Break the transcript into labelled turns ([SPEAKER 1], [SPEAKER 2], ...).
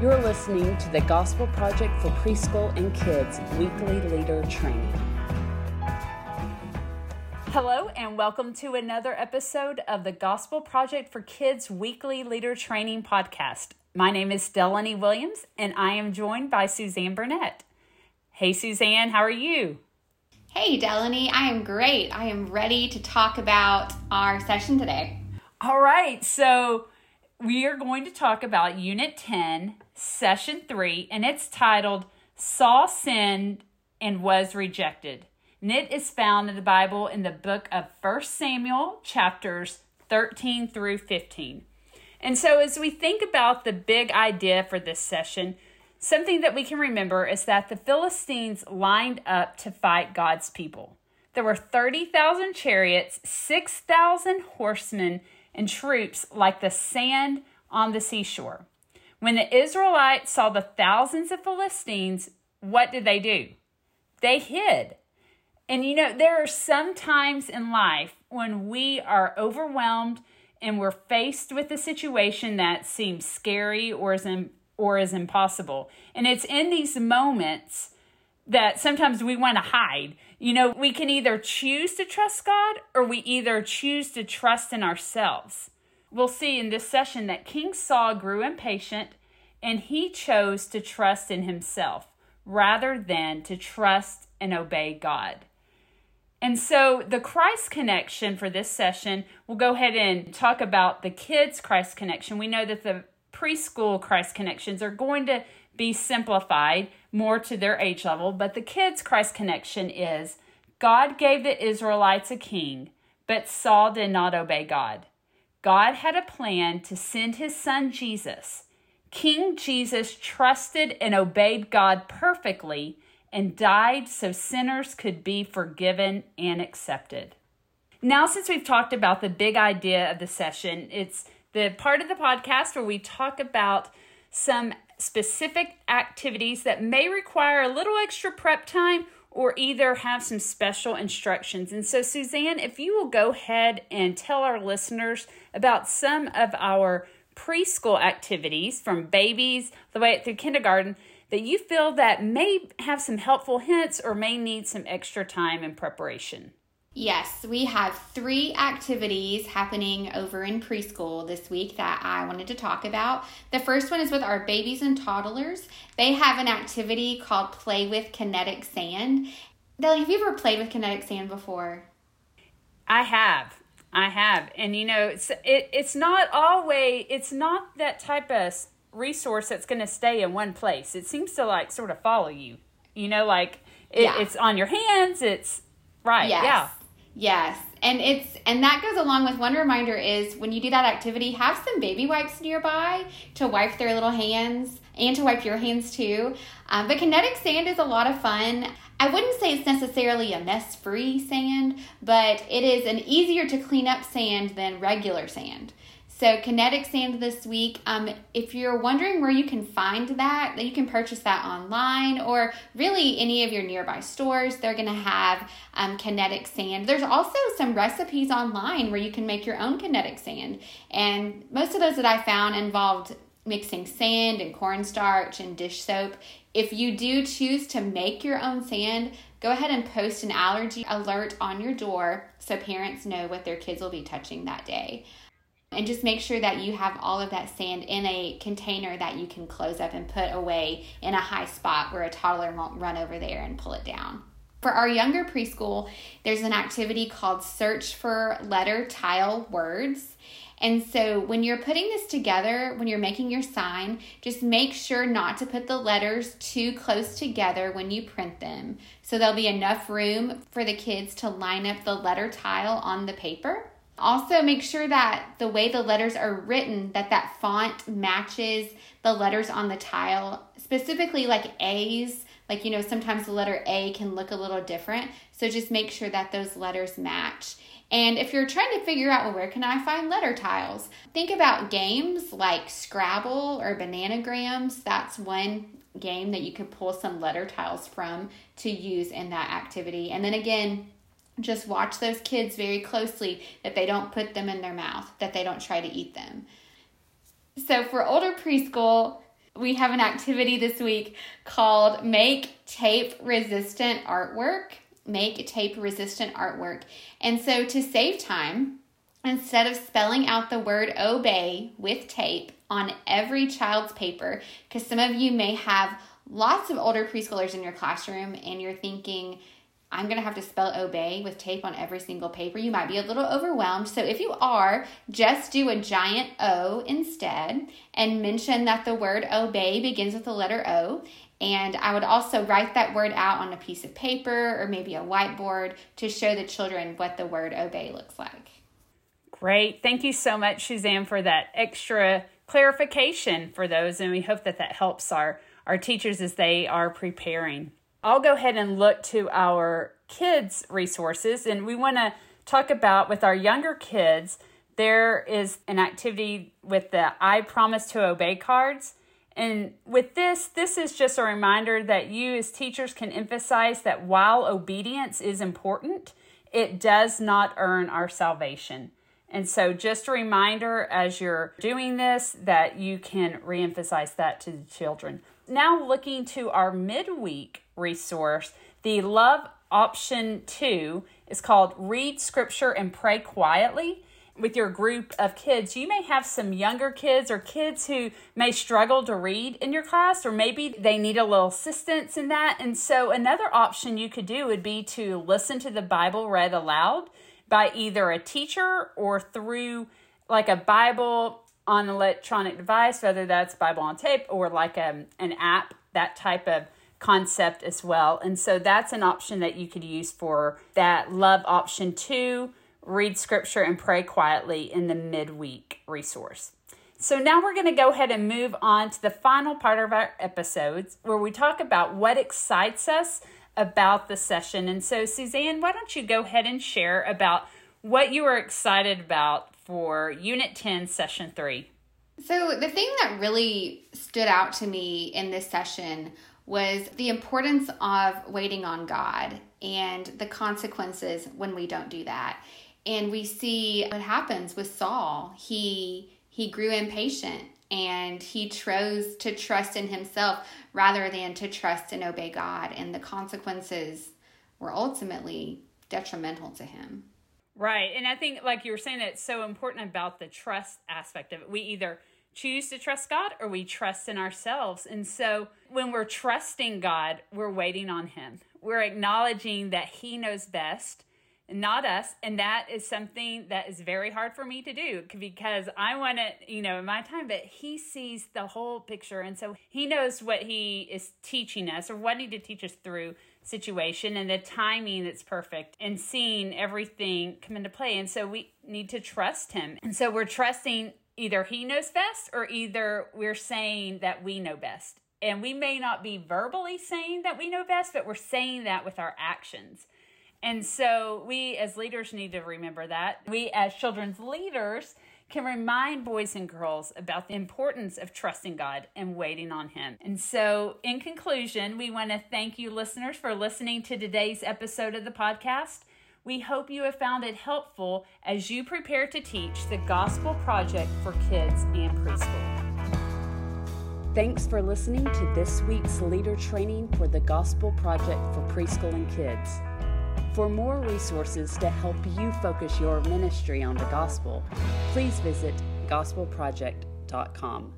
[SPEAKER 1] You're listening to the Gospel Project for Preschool and Kids weekly leader training.
[SPEAKER 2] Hello, and welcome to another episode of the Gospel Project for Kids weekly leader training podcast. My name is Delaney Williams, and I am joined by Suzanne Burnett. Hey, Suzanne, how are you?
[SPEAKER 3] Hey, Delaney, I am great. I am ready to talk about our session today.
[SPEAKER 2] All right, so we are going to talk about Unit 10, Session 3, and it's titled Saul Sinned and Was Rejected. And it is found in the Bible in the book of 1 Samuel, chapters 13 through 15. And so, as we think about the big idea for this session, something that we can remember is that the Philistines lined up to fight God's people. There were 30,000 chariots, 6,000 horsemen, and troops like the sand on the seashore. When the Israelites saw the thousands of Philistines, what did they do? They hid. And you know, there are some times in life when we are overwhelmed and we're faced with a situation that seems scary or is, in, or is impossible. And it's in these moments that sometimes we want to hide. You know, we can either choose to trust God or we either choose to trust in ourselves. We'll see in this session that King Saul grew impatient and he chose to trust in himself rather than to trust and obey God. And so, the Christ connection for this session, we'll go ahead and talk about the kids' Christ connection. We know that the preschool Christ connections are going to be simplified more to their age level, but the kids' Christ connection is God gave the Israelites a king, but Saul did not obey God. God had a plan to send his son Jesus. King Jesus trusted and obeyed God perfectly and died so sinners could be forgiven and accepted. Now, since we've talked about the big idea of the session, it's the part of the podcast where we talk about some specific activities that may require a little extra prep time or either have some special instructions. And so, Suzanne, if you will go ahead and tell our listeners about some of our preschool activities from babies the way through kindergarten that you feel that may have some helpful hints or may need some extra time and preparation.
[SPEAKER 3] Yes, we have three activities happening over in preschool this week that I wanted to talk about. The first one is with our babies and toddlers. They have an activity called Play with Kinetic Sand. Deli, have you ever played with kinetic sand before?
[SPEAKER 2] I have. I have. And you know, it's it, it's not always it's not that type of resource that's going to stay in one place. It seems to like sort of follow you. You know, like it,
[SPEAKER 3] Yeah.
[SPEAKER 2] it's on your hands, it's right.
[SPEAKER 3] Yes.
[SPEAKER 2] Yeah.
[SPEAKER 3] Yes. And it's and that goes along with one reminder is when you do that activity, have some baby wipes nearby to wipe their little hands and to wipe your hands too. Um, but kinetic sand is a lot of fun. I wouldn't say it's necessarily a mess free sand, but it is an easier to clean up sand than regular sand. So kinetic sand this week. Um, if you're wondering where you can find that, you can purchase that online or really any of your nearby stores. They're to have um, kinetic sand. There's also some recipes online where you can make your own kinetic sand, and most of those that I found involved mixing sand and cornstarch and dish soap. If you do choose to make your own sand, go ahead and post an allergy alert on your door so parents know what their kids will be touching that day. And just make sure that you have all of that sand in a container that you can close up and put away in a high spot where a toddler won't run over there and pull it down. For our younger preschool, there's an activity called Search for Letter Tile Words. And so when you're putting this together, when you're making your sign, just make sure not to put the letters too close together when you print them. So there'll be enough room for the kids to line up the letter tile on the paper. Also, make sure that the way the letters are written, that that font matches the letters on the tile, specifically like A's. Like, you know, sometimes the letter A can look a little different. So just make sure that those letters match. And if you're trying to figure out, well, where can I find letter tiles? Think about games like Scrabble or Bananagrams. That's one game that you could pull some letter tiles from to use in that activity. And then again, just watch those kids very closely that they don't put them in their mouth, that they don't try to eat them. So for older preschool, we have an activity this week called Make Tape Resistant Artwork. Make tape resistant artwork. And so to save time, instead of spelling out the word obey with tape on every child's paper, because some of you may have lots of older preschoolers in your classroom and you're thinking, I'm going to have to spell obey with tape on every single paper. You might be a little overwhelmed. So if you are, just do a giant O instead and mention that the word obey begins with the letter O. And I would also write that word out on a piece of paper or maybe a whiteboard to show the children what the word obey looks like.
[SPEAKER 2] Great. Thank you so much, Suzanne, for that extra clarification for those. And we hope that that helps our, our teachers as they are preparing. I'll go ahead and look to our kids' resources, and we want to talk about with our younger kids. There is an activity with the I Promise to Obey cards. And with this, this is just a reminder that you as teachers can emphasize that while obedience is important, it does not earn our salvation. And so, just a reminder as you're doing this that you can reemphasize that to the children. Now, looking to our midweek resource, the Love Option 2 is called Read Scripture and Pray Quietly. With your group of kids, you may have some younger kids or kids who may struggle to read in your class, or maybe they need a little assistance in that. And so, another option you could do would be to listen to the Bible read aloud by either a teacher or through like a Bible on an electronic device, whether that's Bible on tape or like a, um, an app, that type of concept as well. And so that's an option that you could use for that love option two read scripture and pray quietly in the midweek resource. So now we're going to go ahead and move on to the final part of our episodes where we talk about what excites us about the session. And so, Suzanne, why don't you go ahead and share about what you are excited about for Unit 10, Session 3?
[SPEAKER 3] So, the thing that really stood out to me in this session was the importance of waiting on God and the consequences when we don't do that. And we see what happens with Saul. He he grew impatient and he chose to trust in himself rather than to trust and obey God. And the consequences were ultimately detrimental to him.
[SPEAKER 2] Right. And I think, like you were saying, it's so important about the trust aspect of it. We either choose to trust God or we trust in ourselves. And so when we're trusting God, we're waiting on Him. We're acknowledging that He knows best not us. And that is something that is very hard for me to do because i want it you know in my time but he sees the whole picture. And so he knows what he is teaching us or wanting to teach us through situation and the timing that's perfect and seeing everything come into play. And so we need to trust him. And so we're trusting either he knows best or either we're saying that we know best. And we may not be verbally saying that we know best but we're saying that with our actions and so we as leaders need to remember that. We as children's leaders can remind boys and girls about the importance of trusting God and waiting on Him. And so, in conclusion, we want to thank you, listeners, for listening to today's episode of the podcast. We hope you have found it helpful as you prepare to teach the Gospel Project for kids and preschool.
[SPEAKER 1] Thanks for listening to this week's leader training for the Gospel Project for preschool and kids. For more resources to help you focus your ministry on the gospel, please visit gospelproject.com.